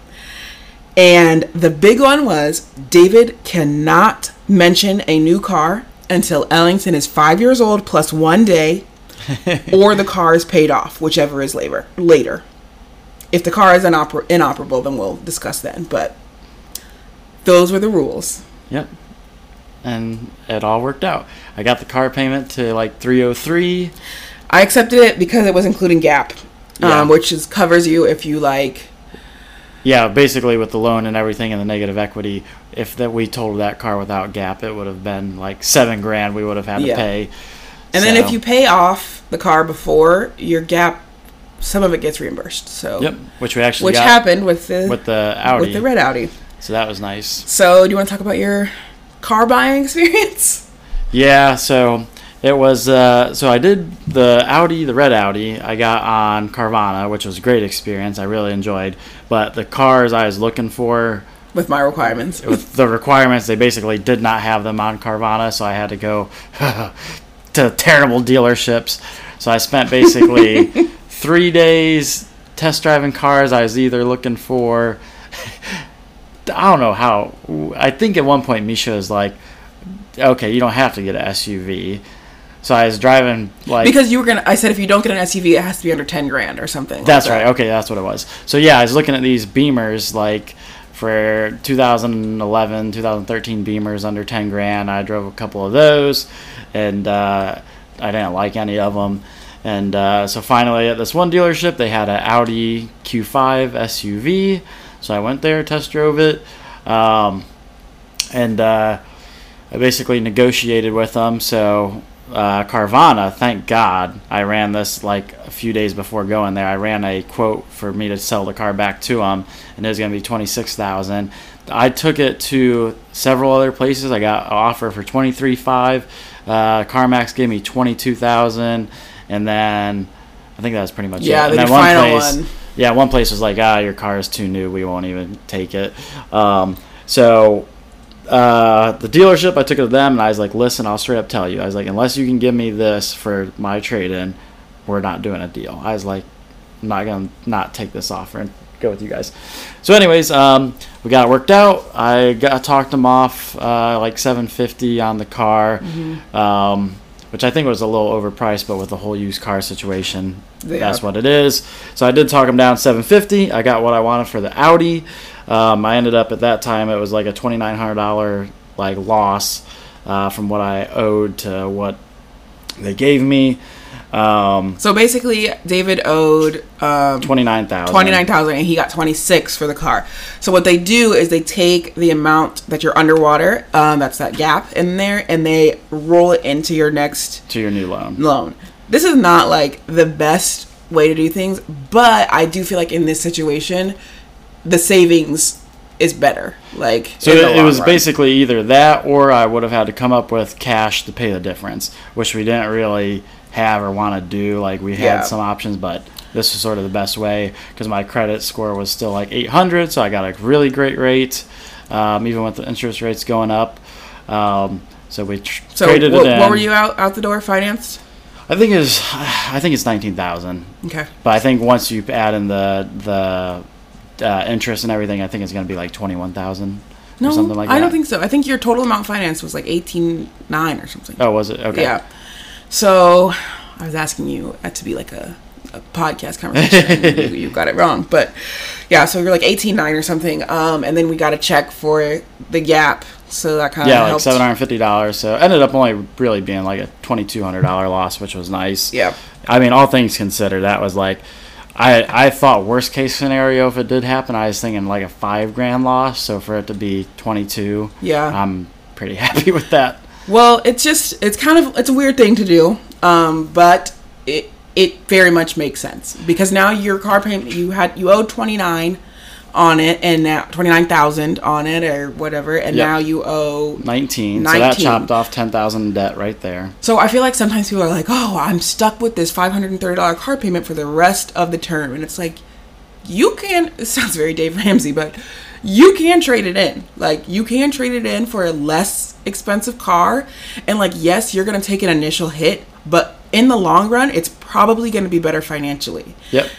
And the big one was David cannot mention a new car until Ellington is five years old plus one day, or the car is paid off, whichever is later. Later, if the car is inoper- inoperable, then we'll discuss then. But those were the rules. Yep. And it all worked out. I got the car payment to like 303. I accepted it because it was including Gap. Yeah. um, which is covers you if you like. Yeah, basically with the loan and everything and the negative equity, if that we totaled that car without gap, it would have been like seven grand we would have had to Yeah. pay. And then if you pay off the car before your gap, some of it gets reimbursed. So Yep, which we actually which happened with the with the Audi. with the red Audi. So that was nice. So do you want to talk about your car buying experience? Yeah, so it was uh, so I did the Audi, the red Audi. I got on Carvana, which was a great experience. I really enjoyed. But the cars I was looking for With my requirements. with the requirements, they basically did not have them on Carvana, so I had to go to terrible dealerships. So I spent basically three days test driving cars. I was either looking for, I don't know how. I think at one point Mesha was like, "Okay, you don't have to get an SUV." So I was driving like because you were gonna, I said if you don't get an SUV, it has to be under ten grand or something. like That's that. right. Okay, that's what it was. So yeah, I was looking at these Beamers like for 2011, 2013 Beamers under 10 grand. I drove a couple of those, and uh, I didn't like any of them. And uh, so finally, at this one dealership, they had an Audi Q5 SUV. So I went there, test drove it, um, and uh, I basically negotiated with them. So uh, Carvana, thank God, I ran this like a few days before going there. I ran a quote for me to sell the car back to them, and it was going to be twenty six thousand. I took it to several other places. I got an offer for twenty three five. Uh, CarMax gave me twenty two thousand, and then I think that was pretty much Yeah, it. the and one final place, one. yeah, one place was like, ah, your car is too new. We won't even take it. Um, so uh, the dealership, I took it to them, and I was like, listen, I'll straight up tell you. I was like, unless you can give me this for my trade in, we're not doing a deal. I was like, I'm not going to not take this offer and go with you guys. So, anyways, um, we got it worked out. I got talked them off uh, like 750 on the car. Um, which I think was a little overpriced, but with the whole used car situation, Yeah. that's what it is. So I did talk them down 750. I got what I wanted for the Audi. Um, I ended up at that time it was like a twenty nine hundred dollar like loss uh, from what I owed to what they gave me. Um, So basically, David owed um, twenty nine thousand. twenty nine thousand, and he got twenty six for the car. So what they do is they take the amount that you're underwater, um, that's that gap in there, and they roll it into your next to your new loan. loan. This is not like the best way to do things, but I do feel like in this situation, the savings is better. Like So it, it was run. basically either that or I would have had to come up with cash to pay the difference, which we didn't really have or want to do. Like we had Yeah. some options, but this was sort of the best way because my credit score was still like 800, so I got a really great rate, um, even with the interest rates going up. Um, so we tr- So traded what, it in. what were you out out the door financed? I think it's I think it's nineteen thousand. Okay. But I think once you add in the the uh, interest and everything, I think it's going to be like twenty one thousand No, or something like that. I don't think so. I think your total amount financed was like eighteen nine or something. Oh, was it? Okay. Yeah. So I was asking you uh, to be like a, a podcast conversation. you, you got it wrong, but yeah. So you're like eighteen nine or something, um, and then we got a check for the gap. So that kind of Yeah, like seven hundred fifty dollars. So ended up only really being like a twenty two hundred dollar loss, which was nice. Yeah. I mean, all things considered, that was like, I I thought worst case scenario if it did happen, I was thinking like a five grand loss. So for it to be twenty two, Yeah. I'm pretty happy with that. Well, it's just it's kind of it's a weird thing to do, um, but it it very much makes sense because now your car payment you had you owed twenty nine on it and now twenty nine thousand on it or whatever, and Yep. now you owe. Nineteen. So that chopped off ten thousand in debt right there. So I feel like sometimes people are like, "Oh, I'm stuck with this five hundred and thirty dollar car payment for the rest of the term," and it's like you can. It sounds very Dave Ramsey, but you can trade it in. Like you can trade it in for a less expensive car, and like yes, you're gonna take an initial hit, but in the long run, it's probably gonna be better financially. Yep.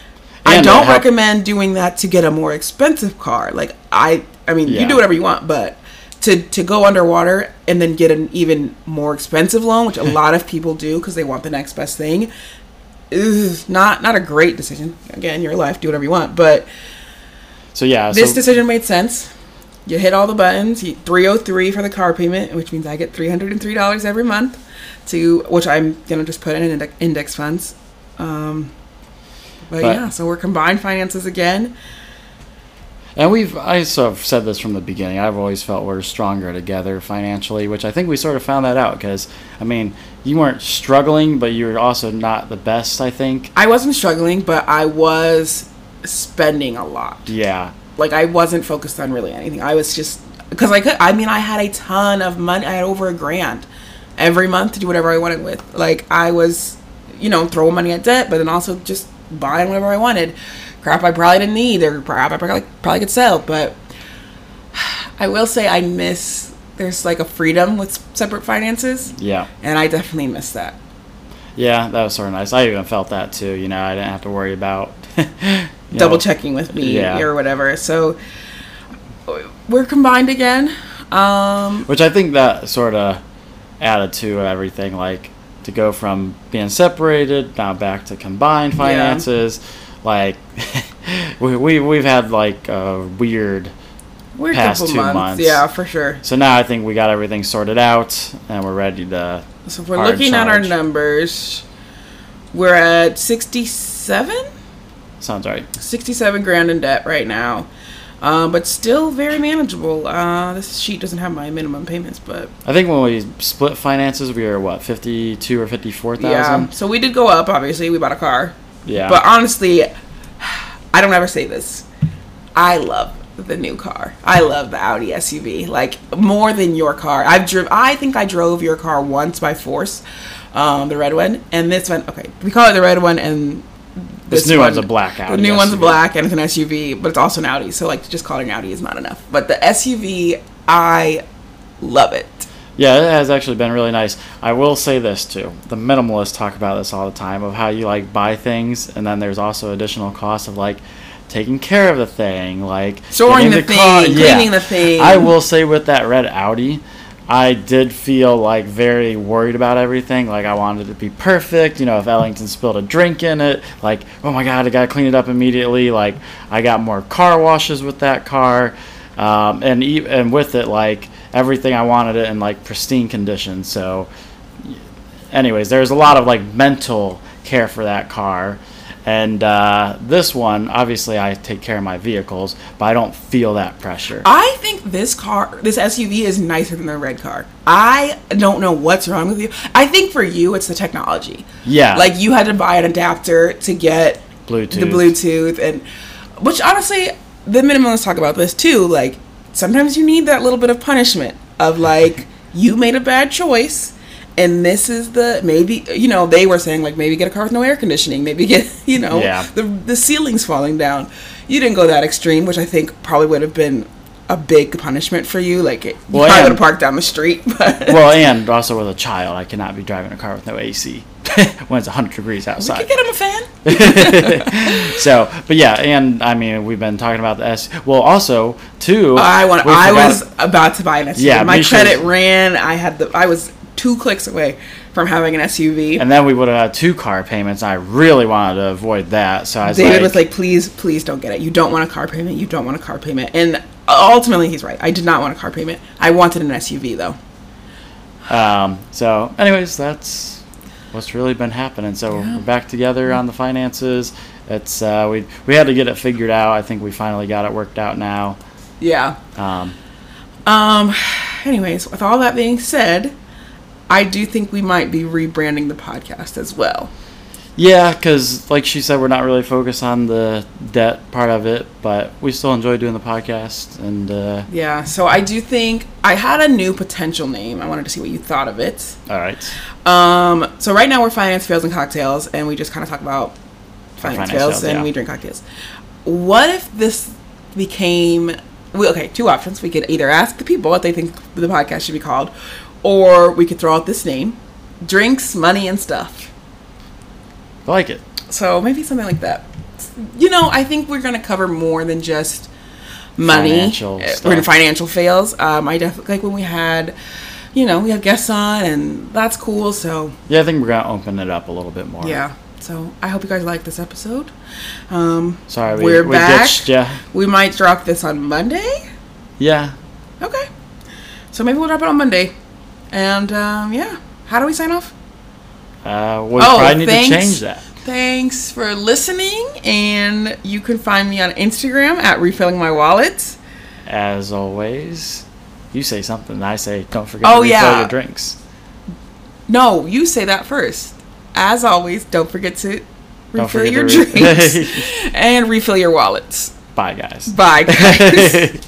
I don't recommend doing that to get a more expensive car. Like I, I mean, you do whatever you want, but to to go underwater and then get an even more expensive loan, which a lot of people do because they want the next best thing, is not not a great decision. Again, your life, do whatever you want, but So yeah. this so, decision made sense. You hit all the buttons. You, 303 for the car payment, which means I get $303 every month to which I'm going to just put in index, index funds. Um But, But- yeah, so we're combined finances again. And we've I sort of said this from the beginning. I've always felt we're stronger together financially, which I think we sort of found that out because I mean, you weren't struggling, but you were also not the best. I think. I wasn't struggling, but I was spending a lot. Yeah. Like I wasn't focused on really anything. I was just because I could. I mean, I had a ton of money. I had over a grand every month to do whatever I wanted with. Like I was, you know, throwing money at debt, but then also just buying whatever I wanted. Crap I probably didn't need, or crap I probably probably could sell. But I will say I miss. There's like a freedom with separate finances, Yeah. and I definitely miss that. Yeah, that was sort of nice. I even felt that too. You know, I didn't have to worry about double know, checking with me Yeah. or whatever. So we're combined again. Um, Which I think that sort of added to everything, like to go from being separated now back to combined finances. Like we, we we've had like a weird. we're Past couple two months. months. Yeah, for sure. So now I think we got everything sorted out, and we're ready to. So if we're looking at our numbers, we're at 67? Sounds right. 67 grand in debt right now. Uh, but still very manageable. Uh, this sheet doesn't have my minimum payments, but I think when we split finances, we were what fifty-two or fifty-four yeah. So we did go up, obviously. We bought a car. Yeah. But honestly, I don't ever say this. I love the new car. I love the Audi SUV. Like more than your car. I've driven. I think I drove your car once by force, um, the red one, and this one. Okay, we call it the red one, and This new one's a black out. The Audi new one's a black, and it's an SUV, but it's also an Audi. So like, just calling an Audi is not enough. But the SUV, I love it. Yeah, it has actually been really nice. I will say this too. The minimalists talk about this all the time of how you like buy things and then there's also additional costs of like taking care of the thing, like Storing the car- thing, cleaning the thing. I will say with that red Audi, I did feel like very worried about everything. Like I wanted it to be perfect. You know, if Ellington spilled a drink in it, like oh my god, I gotta clean it up immediately. Like I got more car washes with that car, um, and e- and with it, like everything I wanted it in like pristine condition. So, anyways, there's a lot of like mental care for that car. And uh, this one, obviously, I take care of my vehicles, but I don't feel that pressure. I think this car, this SUV is nicer than the red car. I don't know what's wrong with you. I think for you, it's the technology. Yeah. Like you had to buy an adapter to get Bluetooth. the Bluetooth, and which honestly, the minimalists talk about this too. Like sometimes you need that little bit of punishment of like you made a bad choice. And this is the maybe you know they were saying like maybe get a car with no air conditioning maybe get you know Yeah. the the ceiling's falling down. You didn't go that extreme, which I think probably would have been a big punishment for you. Like it, you Well, probably would have parked down the street, but well, and also with a child, I cannot be driving a car with no AC when it's 100 degrees outside we could get him a fan. so, but yeah, and I mean, we've been talking about the S. Well, also, too. I want. I was about to buy an s yeah my credit ran. I had the. I was two clicks away from having an SUV. And then we would have had two car payments. I really wanted to avoid that, so I was David like, was like, "Please, please don't get it. You don't want a car payment. You don't want a car payment." And ultimately, he's right. I did not want a car payment. I wanted an SUV though. Um, so, anyways, that's what's really been happening. So Yeah. we're back together on the finances. It's uh, we we had to get it figured out. I think we finally got it worked out now. Yeah. Um, Um. Anyways, with all that being said, I do think we might be rebranding the podcast as well. yeah, because like she said, we're not really focused on the debt part of it, but we still enjoy doing the podcast. And uh, Yeah. So I do think I had a new potential name. I wanted to see what you thought of it. all right, Um, so right now we're finance fails and cocktails, and we just kind of talk about finance, finance fails, and yeah. we drink cocktails. What if this became? Well, okay, two options. We could either ask the people what they think the podcast should be called, or we could throw out this name: drinks, money, and stuff. I like it. So maybe something like that. You know, I think we're gonna cover more than just money Financial stuff. or financial fails. Um, I definitely like when we had, you know, we had guests on, and that's cool. So Yeah, I think we're gonna open it up a little bit more. yeah. So I hope you guys like this episode. Um, Sorry, we, We're we back. ditched ya. we might drop this on Monday. Yeah. Okay. So maybe we'll drop it on Monday. And um, yeah, how do we sign off? Uh, we Oh, probably need thanks. to change that. Thanks for listening, and you can find me on Instagram at refilling my wallet. As always, you say something. I say, don't forget Oh, to refill yeah. your drinks. No, you say that first. As always, don't forget to Don't refill forget your to re- drinks and refill your wallets. Bye, guys. Bye, guys.